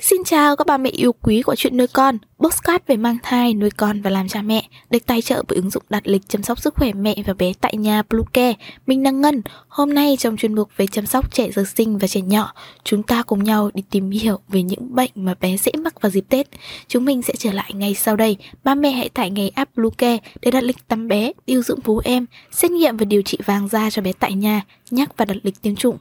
Xin chào các bà mẹ yêu quý của chuyện nuôi con, postcard về mang thai, nuôi con và làm cha mẹ, được tài trợ bởi ứng dụng đặt lịch chăm sóc sức khỏe mẹ và bé tại nhà Bluecare. Mình đang Ngân. Hôm nay trong chuyên mục về chăm sóc trẻ sơ sinh và trẻ nhỏ, chúng ta cùng nhau đi tìm hiểu về những bệnh mà bé dễ mắc vào dịp Tết. Chúng mình sẽ trở lại ngay sau đây. Ba mẹ hãy tải ngay app Bluecare để đặt lịch tắm bé, điều dưỡng vú em, xét nghiệm và điều trị vàng da cho bé tại nhà, nhắc và đặt lịch tiêm chủng.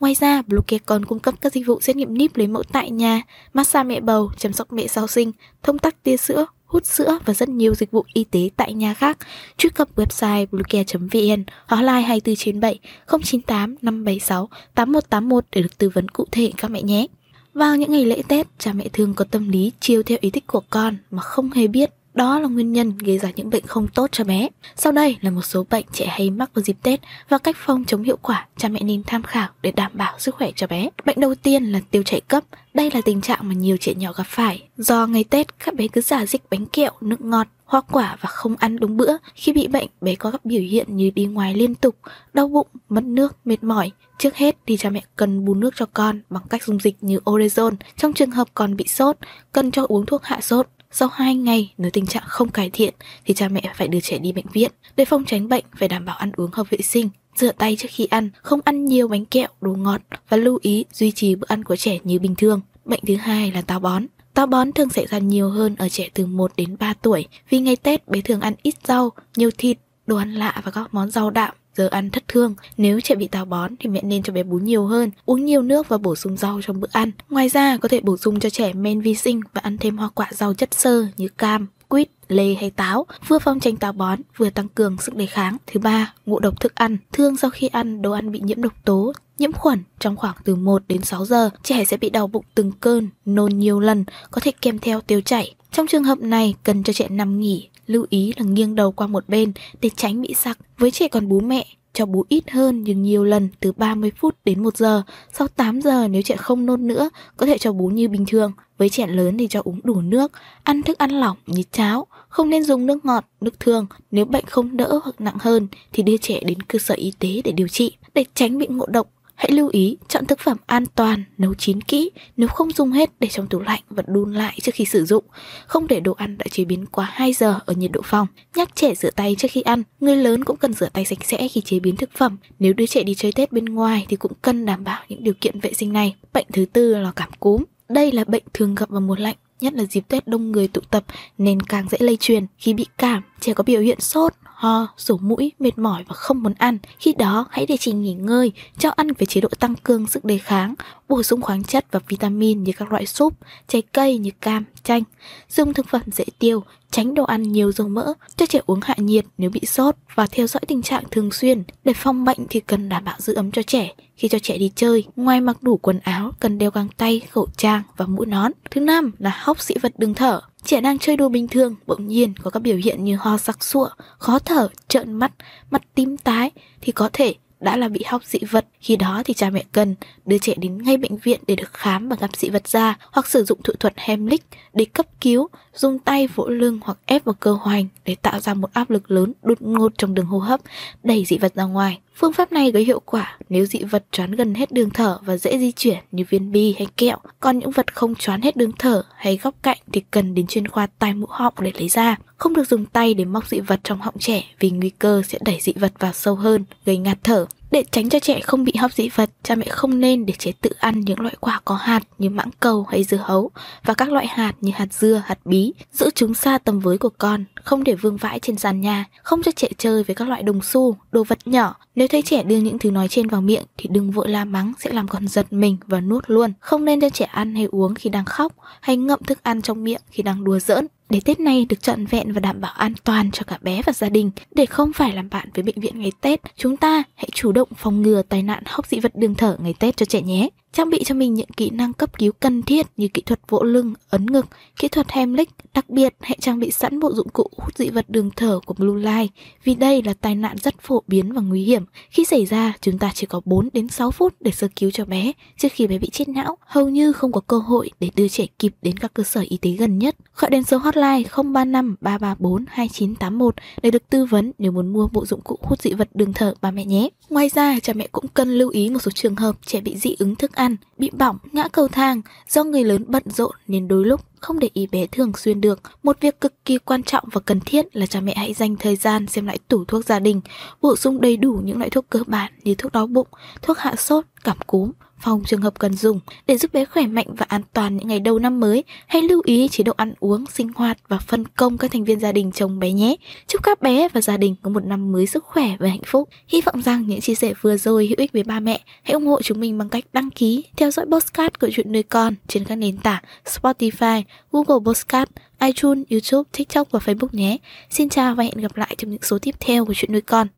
Ngoài ra, Bluecare còn cung cấp các dịch vụ xét nghiệm níp lấy mẫu tại nhà, massage mẹ bầu, chăm sóc mẹ sau sinh, thông tắc tia sữa, hút sữa và rất nhiều dịch vụ y tế tại nhà khác. Truy cập website bluecare.vn hoặc hotline 24/7 098 576 8181 để được tư vấn cụ thể các mẹ nhé. Vào những ngày lễ Tết, cha mẹ thường có tâm lý chiều theo ý thích của con mà không hề biết đó là nguyên nhân gây ra những bệnh không tốt cho bé. Sau đây là một số bệnh trẻ hay mắc vào dịp Tết và cách phòng chống hiệu quả cha mẹ nên tham khảo để đảm bảo sức khỏe cho bé. Bệnh đầu tiên là tiêu chảy cấp. Đây là tình trạng mà nhiều trẻ nhỏ gặp phải. Do ngày Tết, các bé cứ giả dích bánh kẹo, nước ngọt, hoa quả và không ăn đúng bữa. Khi bị bệnh, bé có các biểu hiện như đi ngoài liên tục, đau bụng, mất nước, mệt mỏi. Trước hết thì cha mẹ cần bù nước cho con bằng cách dùng dịch như Orezon. Trong trường hợp còn bị sốt, cần cho uống thuốc hạ sốt sau 2 ngày nếu tình trạng không cải thiện thì cha mẹ phải đưa trẻ đi bệnh viện. Để phòng tránh bệnh phải đảm bảo ăn uống hợp vệ sinh, rửa tay trước khi ăn, không ăn nhiều bánh kẹo, đồ ngọt và lưu ý duy trì bữa ăn của trẻ như bình thường. Bệnh thứ hai là táo bón. Táo bón thường xảy ra nhiều hơn ở trẻ từ 1 đến 3 tuổi vì ngày Tết bé thường ăn ít rau, nhiều thịt, đồ ăn lạ và các món rau đạm giờ ăn thất thương. Nếu trẻ bị táo bón thì mẹ nên cho bé bú nhiều hơn, uống nhiều nước và bổ sung rau trong bữa ăn. Ngoài ra có thể bổ sung cho trẻ men vi sinh và ăn thêm hoa quả rau chất xơ như cam, quýt, lê hay táo, vừa phòng tránh táo bón, vừa tăng cường sức đề kháng. Thứ ba, ngộ độc thức ăn. Thường sau khi ăn đồ ăn bị nhiễm độc tố, nhiễm khuẩn trong khoảng từ 1 đến 6 giờ, trẻ sẽ bị đau bụng từng cơn, nôn nhiều lần, có thể kèm theo tiêu chảy. Trong trường hợp này, cần cho trẻ nằm nghỉ, lưu ý là nghiêng đầu qua một bên để tránh bị sặc. Với trẻ còn bú mẹ, cho bú ít hơn nhưng nhiều lần từ 30 phút đến 1 giờ. Sau 8 giờ nếu trẻ không nôn nữa, có thể cho bú như bình thường. Với trẻ lớn thì cho uống đủ nước, ăn thức ăn lỏng như cháo, không nên dùng nước ngọt, nước thường. Nếu bệnh không đỡ hoặc nặng hơn thì đưa trẻ đến cơ sở y tế để điều trị. Để tránh bị ngộ độc, Hãy lưu ý chọn thực phẩm an toàn, nấu chín kỹ, nếu không dùng hết để trong tủ lạnh và đun lại trước khi sử dụng. Không để đồ ăn đã chế biến quá 2 giờ ở nhiệt độ phòng. Nhắc trẻ rửa tay trước khi ăn, người lớn cũng cần rửa tay sạch sẽ khi chế biến thực phẩm. Nếu đứa trẻ đi chơi Tết bên ngoài thì cũng cần đảm bảo những điều kiện vệ sinh này. Bệnh thứ tư là cảm cúm. Đây là bệnh thường gặp vào mùa lạnh, nhất là dịp Tết đông người tụ tập nên càng dễ lây truyền. Khi bị cảm, trẻ có biểu hiện sốt, ho, sổ mũi, mệt mỏi và không muốn ăn. Khi đó, hãy để chị nghỉ ngơi, cho ăn với chế độ tăng cường sức đề kháng, bổ sung khoáng chất và vitamin như các loại súp, trái cây như cam, chanh. Dùng thực phẩm dễ tiêu, tránh đồ ăn nhiều dầu mỡ, cho trẻ uống hạ nhiệt nếu bị sốt và theo dõi tình trạng thường xuyên. Để phòng bệnh thì cần đảm bảo giữ ấm cho trẻ. Khi cho trẻ đi chơi, ngoài mặc đủ quần áo, cần đeo găng tay, khẩu trang và mũ nón. Thứ năm là hóc dị vật đường thở. Trẻ đang chơi đùa bình thường, bỗng nhiên có các biểu hiện như ho sặc sụa, khó thở, trợn mắt, mặt tím tái thì có thể đã là bị hóc dị vật. Khi đó thì cha mẹ cần đưa trẻ đến ngay bệnh viện để được khám và gặp dị vật da hoặc sử dụng thủ thuật Hemlich để cấp cứu, dùng tay vỗ lưng hoặc ép vào cơ hoành để tạo ra một áp lực lớn đột ngột trong đường hô hấp, đẩy dị vật ra ngoài. Phương pháp này có hiệu quả nếu dị vật choán gần hết đường thở và dễ di chuyển như viên bi hay kẹo. Còn những vật không choán hết đường thở hay góc cạnh thì cần đến chuyên khoa tai mũi họng để lấy ra. Không được dùng tay để móc dị vật trong họng trẻ vì nguy cơ sẽ đẩy dị vật vào sâu hơn, gây ngạt thở. Để tránh cho trẻ không bị hóc dị vật, cha mẹ không nên để trẻ tự ăn những loại quả có hạt như mãng cầu hay dưa hấu và các loại hạt như hạt dưa, hạt bí. Giữ chúng xa tầm với của con, không để vương vãi trên sàn nhà, không cho trẻ chơi với các loại đồng xu, đồ vật nhỏ. Nếu thấy trẻ đưa những thứ nói trên vào miệng thì đừng vội la mắng sẽ làm con giật mình và nuốt luôn. Không nên cho trẻ ăn hay uống khi đang khóc hay ngậm thức ăn trong miệng khi đang đùa giỡn. Để Tết này được trọn vẹn và đảm bảo an toàn cho cả bé và gia đình, để không phải làm bạn với bệnh viện ngày Tết, chúng ta hãy chủ động phòng ngừa tai nạn hóc dị vật đường thở ngày Tết cho trẻ nhé. Trang bị cho mình những kỹ năng cấp cứu cần thiết như kỹ thuật vỗ lưng, ấn ngực, kỹ thuật Heimlich. Đặc biệt, hãy trang bị sẵn bộ dụng cụ hút dị vật đường thở của Blue Light vì đây là tai nạn rất phổ biến và nguy hiểm. Khi xảy ra, chúng ta chỉ có 4 đến 6 phút để sơ cứu cho bé trước khi bé bị chết não. Hầu như không có cơ hội để đưa trẻ kịp đến các cơ sở y tế gần nhất. Gọi đến số hotline 035 334 2981 để được tư vấn nếu muốn mua bộ dụng cụ hút dị vật đường thở ba mẹ nhé. Ngoài ra, cha mẹ cũng cần lưu ý một số trường hợp trẻ bị dị ứng thức ăn, bị bỏng, ngã cầu thang, do người lớn bận rộn nên đôi lúc không để ý bé thường xuyên được. Một việc cực kỳ quan trọng và cần thiết là cha mẹ hãy dành thời gian xem lại tủ thuốc gia đình, bổ sung đầy đủ những loại thuốc cơ bản như thuốc đau bụng, thuốc hạ sốt, cảm cúm, phòng trường hợp cần dùng để giúp bé khỏe mạnh và an toàn những ngày đầu năm mới. Hãy lưu ý chế độ ăn uống, sinh hoạt và phân công các thành viên gia đình chồng bé nhé. Chúc các bé và gia đình có một năm mới sức khỏe và hạnh phúc. Hy vọng rằng những chia sẻ vừa rồi hữu ích với ba mẹ. Hãy ủng hộ chúng mình bằng cách đăng ký, theo dõi postcard của chuyện nuôi con trên các nền tảng Spotify, Google Postcard, iTunes, YouTube, TikTok và Facebook nhé. Xin chào và hẹn gặp lại trong những số tiếp theo của chuyện nuôi con.